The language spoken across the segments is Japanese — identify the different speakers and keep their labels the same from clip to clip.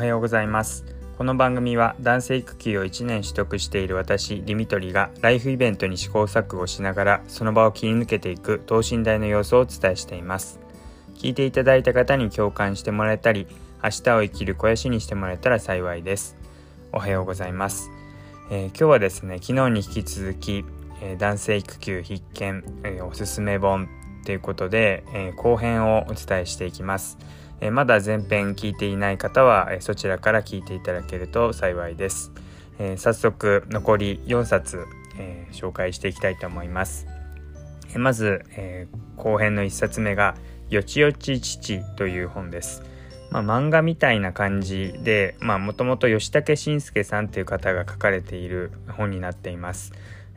Speaker 1: はようございます。この番組は男性育休を1年取得している私リミトリがライフイベントに試行錯誤しながらその場を切り抜けていく等身大の様子をお伝えしています。聞いていただいた方に共感してもらえたり明日を生きる肥やしにしてもらえたら幸いです。おはようございます、えー、今日はですね昨日に引き続き、えー、男性育休必見、えー、おすすめ本ということで、え後編をお伝えしていきます。えまだ前編聞いていない方は、えそちらから聞いていただけると幸いです。え早速残り4冊、え紹介していきたいと思います。えまず、え後編の1冊目が「よちよち父」という本です。まあ、漫画みたいな感じでもともと吉武慎介さんという方が書かれている本になっています。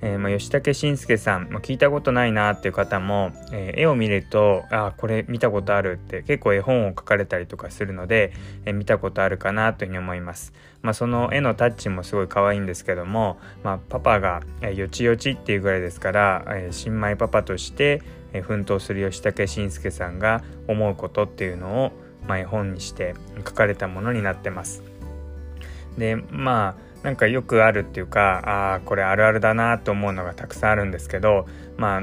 Speaker 1: えー、まあ、吉武慎介さん、まあ、聞いたことないなっていう方も、えー、絵を見るとあこれ見たことあるって結構絵本を描かれたりとかするので、え、見たことあるかなというふうに思います。まあ、その絵のタッチもすごい可愛いんですけども、ま、パパが、え、よちよちっていうぐらいですから、え新米パパとして、え奮闘する吉武慎介さんが思うことっていうのを、ま、絵本にして書かれたものになってます。でまあなんかよくあるっていうかああこれあるあるだなと思うのがたくさんあるんですけどまあ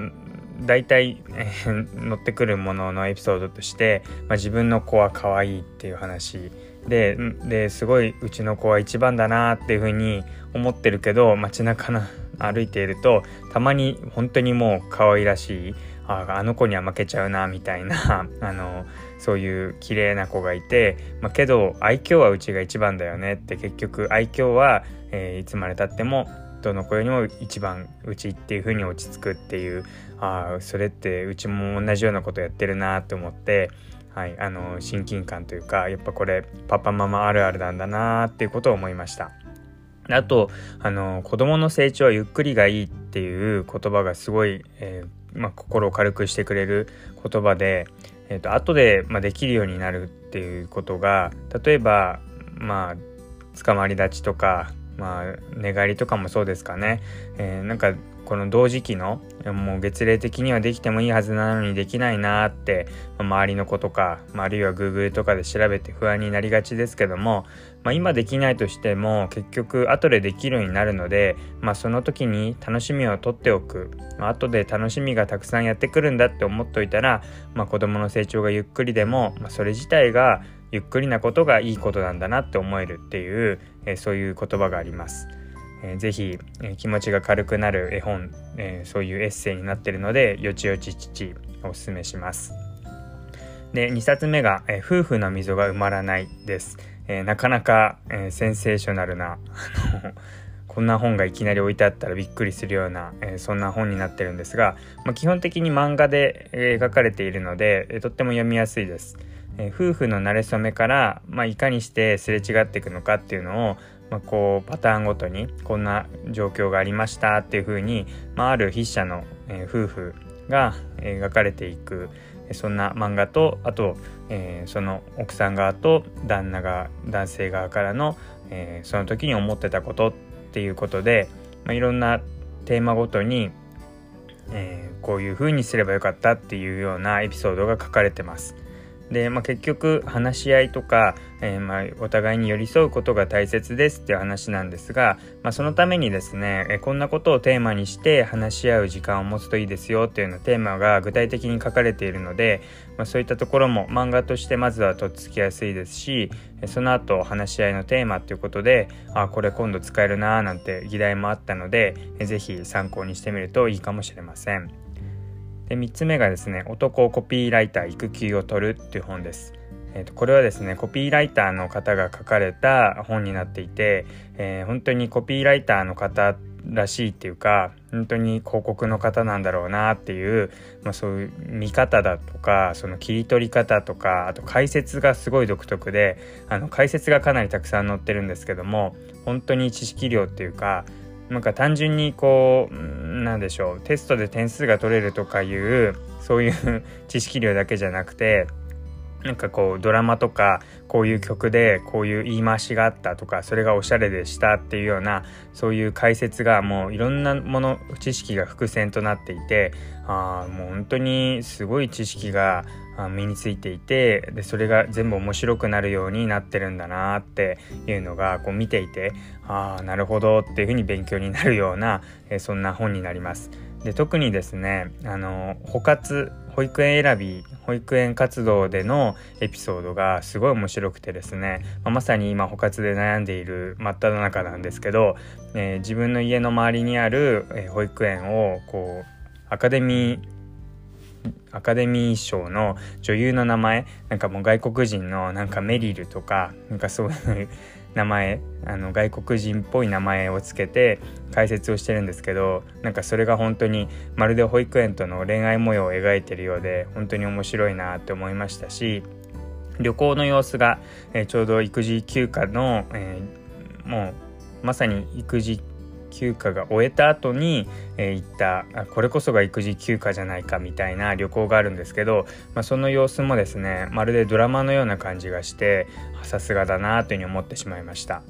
Speaker 1: 大体、えー、乗ってくるもののエピソードとして、まあ、自分の子は可愛いっていう話。でですごいうちの子は一番だなっていうふうに思ってるけど街中の歩いているとたまに本当にもう可愛らしい。ああの子には負けちゃうなみたいな あのそういう綺麗な子がいて、まあ、けど愛嬌はうちが一番だよねって結局愛嬌は、えー、いつまでたってもどの子よりも一番うちっていう風に落ち着くっていうあそれってうちも同じようなことやってるなって思ってはい、あの親近感というかやっぱこれパパママあるあるなんだなっていうことを思いました。あとあの子供の成長はゆっくりがいいっていう言葉がすごい、えー、まあ、心を軽くしてくれる言葉で、えーと、後で、まあ、できるようになるっていうことが例えばまあつかまり立ちとかまあ寝返りとかもそうですかね、えー、なんかこの同時期のもう月齢的にはできてもいいはずなのにできないなって、ま、周りの子とか、まあ、るいは Google とかで調べて不安になりがちですけども、まあ、今できないとしても結局後でできるようになるので、まあ、その時に楽しみを取っておく、まあ、後で楽しみがたくさんやってくるんだって思っといたら、まあ、子供の成長がゆっくりでも、ま、それ自体がゆっくりなことがいいことなんだなって思えるっていう、えー、そういう言葉があります。えー、ぜひ、えー、気持ちが軽くなる絵本、えー、そういうエッセイになってるのでよちよち父おすすめします。で2冊目が、え夫婦の溝が埋まらない」です、えなかなか、えセンセーショナルな こんな本がいきなり置いてあったらびっくりするような、えそんな本になってるんですが、まあ、基本的に漫画で、え描かれているので、えとっても読みやすいです、え夫婦の馴れ初めから、まあ、いかにしてすれ違っていくのかっていうのをまあ、こうパターンごとにこんな状況がありましたっていう風に、まあ、ある筆者の、え、夫婦が描かれていくそんな漫画とあと、えー、その奥さん側と旦那が男性側からの、えー、その時に思ってたことっていうことで、まあ、いろんなテーマごとに、えー、こういう風にすればよかったっていうようなエピソードが書かれてます。で、まあ、結局話し合いとか、えー、まあお互いに寄り添うことが大切ですっていう話なんですが、まあ、そのためにですね、えー、こんなことをテーマにして話し合う時間を持つといいですよっていうようなテーマが具体的に書かれているので、まあ、そういったところも漫画としてまずはとっつきやすいですしその後話し合いのテーマっていうことであこれ今度使えるなーなんて議題もあったので是非参考にしてみるといいかもしれません。で3つ目がですね「男コピーライター育休を取る」っていう本です。えー、とこれはですねコピーライターの方が書かれた本になっていて、えー、本当にコピーライターの方らしいっていうか本当に広告の方なんだろうなっていう、まあ、そういう見方だとかその切り取り方とかあと解説がすごい独特であの解説がかなりたくさん載ってるんですけども本当に知識量っていうかなんか単純にこうなんでしょうテストで点数が取れるとかいうそういう 知識量だけじゃなくてなんかこうドラマとかこういう曲でこういう言い回しがあったとかそれがおしゃれでしたっていうようなそういう解説がもういろんなもの知識が伏線となっていてあもう本当にすごい知識が身についていてでそれが全部面白くなるようになってるんだなっていうのがこう見ていてああなるほどっていうふうに勉強になるような、えそんな本になります。で特にですねあの補活保育園選び保育園活動でのエピソードがすごい面白くてですね、まあ、まさに今捕活で悩んでいる真っ只中なんですけど、えー、自分の家の周りにある、保育園をこうアカデミーアカデミー賞の女優の名前なんかもう外国人のなんかメリルとかなんかそういう名前あの外国人っぽい名前をつけて解説をしてるんですけどなんかそれが本当にまるで保育園との恋愛模様を描いてるようで本当に面白いなって思いましたし旅行の様子が、えー、ちょうど育児休暇の、えー、もうまさに育児休暇が終えた後に、えー、行ったこれこそが育児休暇じゃないかみたいな旅行があるんですけど、まあ、その様子もですねまるでドラマのような感じがしてさすがだなというふうに思ってしまいました。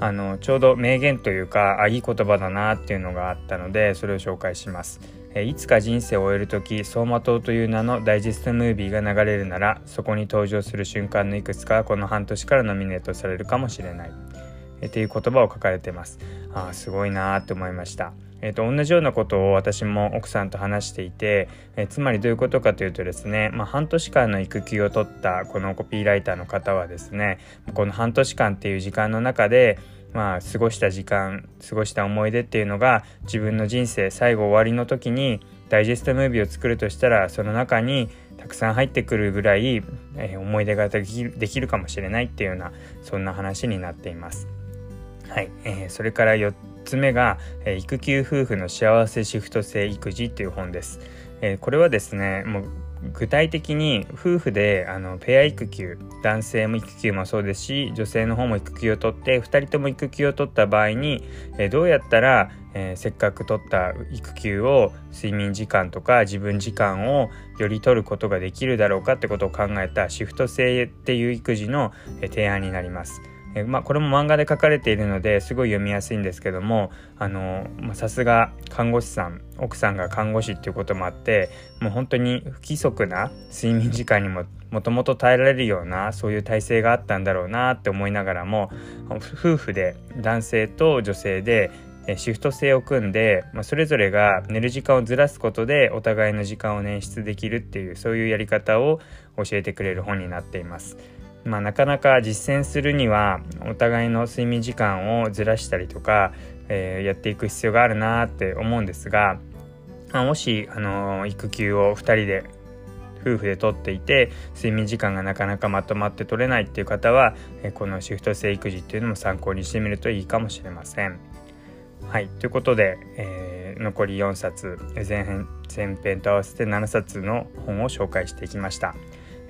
Speaker 1: あのちょうど名言というかあいい言葉だなっていうのがあったのでそれを紹介します。えいつか人生を終える時走馬灯という名のダイジェストムービーが流れるならそこに登場する瞬間のいくつかこの半年からノミネートされるかもしれない。っていう言葉を書かれてます。あすごいなーって思いました。えーと、同じようなことを私も奥さんと話していて、えー、つまりどういうことかというとですね、まあ、半年間の育休を取ったこのコピーライターの方はですねこの半年間っていう時間の中でまあ、過ごした時間過ごした思い出っていうのが自分の人生最後終わりの時にダイジェストムービーを作るとしたらその中にたくさん入ってくるぐらい、えー、思い出ができるかもしれないっていうようなそんな話になっています。はい、えー、それから4つ目が、えー、育休夫婦の幸せシフト制育児っていう本です。えー、これはですねもう具体的に夫婦であのペア育休男性も育休もそうですし女性の方も育休を取って2人とも育休を取った場合に、え、どうやったら、えー、せっかく取った育休を睡眠時間とか自分時間をより取ることができるだろうかってことを考えたシフト制っていう育児の、え、提案になります。えまあ、これも漫画で書かれているのですごい読みやすいんですけどもさすが看護師さん奥さんが看護師っていうこともあってもう本当に不規則な睡眠時間にももともと耐えられるようなそういう体制があったんだろうなって思いながらも夫婦で男性と女性でシフト制を組んで、まあ、それぞれが寝る時間をずらすことでお互いの時間を捻出できるっていうそういうやり方を教えてくれる本になっています。まあ、なかなか実践するにはお互いの睡眠時間をずらしたりとか、えー、やっていく必要があるなって思うんですが、まあ、もし、あのー、育休を2人で夫婦で取っていて睡眠時間がなかなかまとまって取れないっていう方は、えー、このシフト制育児っていうのも参考にしてみるといいかもしれません。はいということで、えー、残り4冊前編前編と合わせて7冊の本を紹介していきました。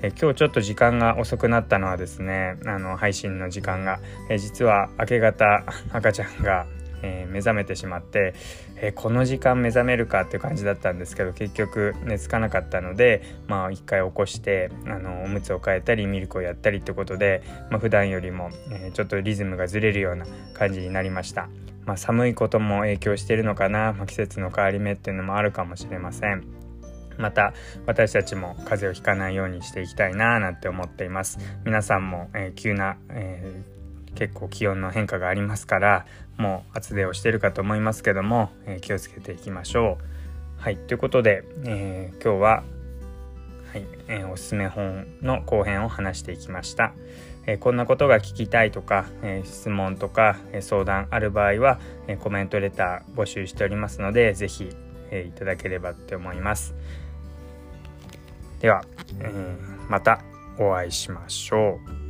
Speaker 1: え今日ちょっと時間が遅くなったのはですねあの配信の時間が、え実は明け方赤ちゃんが、えー、目覚めてしまって、え、この時間目覚めるかっていう感じだったんですけど結局寝つかなかったのでまあ一回起こしてあのおむつを替えたりミルクをやったりってことで、まあ、普段よりも、えー、ちょっとリズムがずれるような感じになりました。まあ、寒いことも影響してるのかな、まあ、季節の変わり目っていうのもあるかもしれません。また私たちも風邪をひかないようにしていきたいななんて思っています。皆さんも、えー、急な、えー、結構気温の変化がありますからもう厚手をしてるかと思いますけども、えー、気をつけていきましょう。はいということで、え今日は、はいえおすすめ本の後編を話していきました。えこんなことが聞きたいとか、え質問とか、え相談ある場合は、えコメントレター募集しておりますので是非、えいただければって思います。では、えー、またお会いしましょう。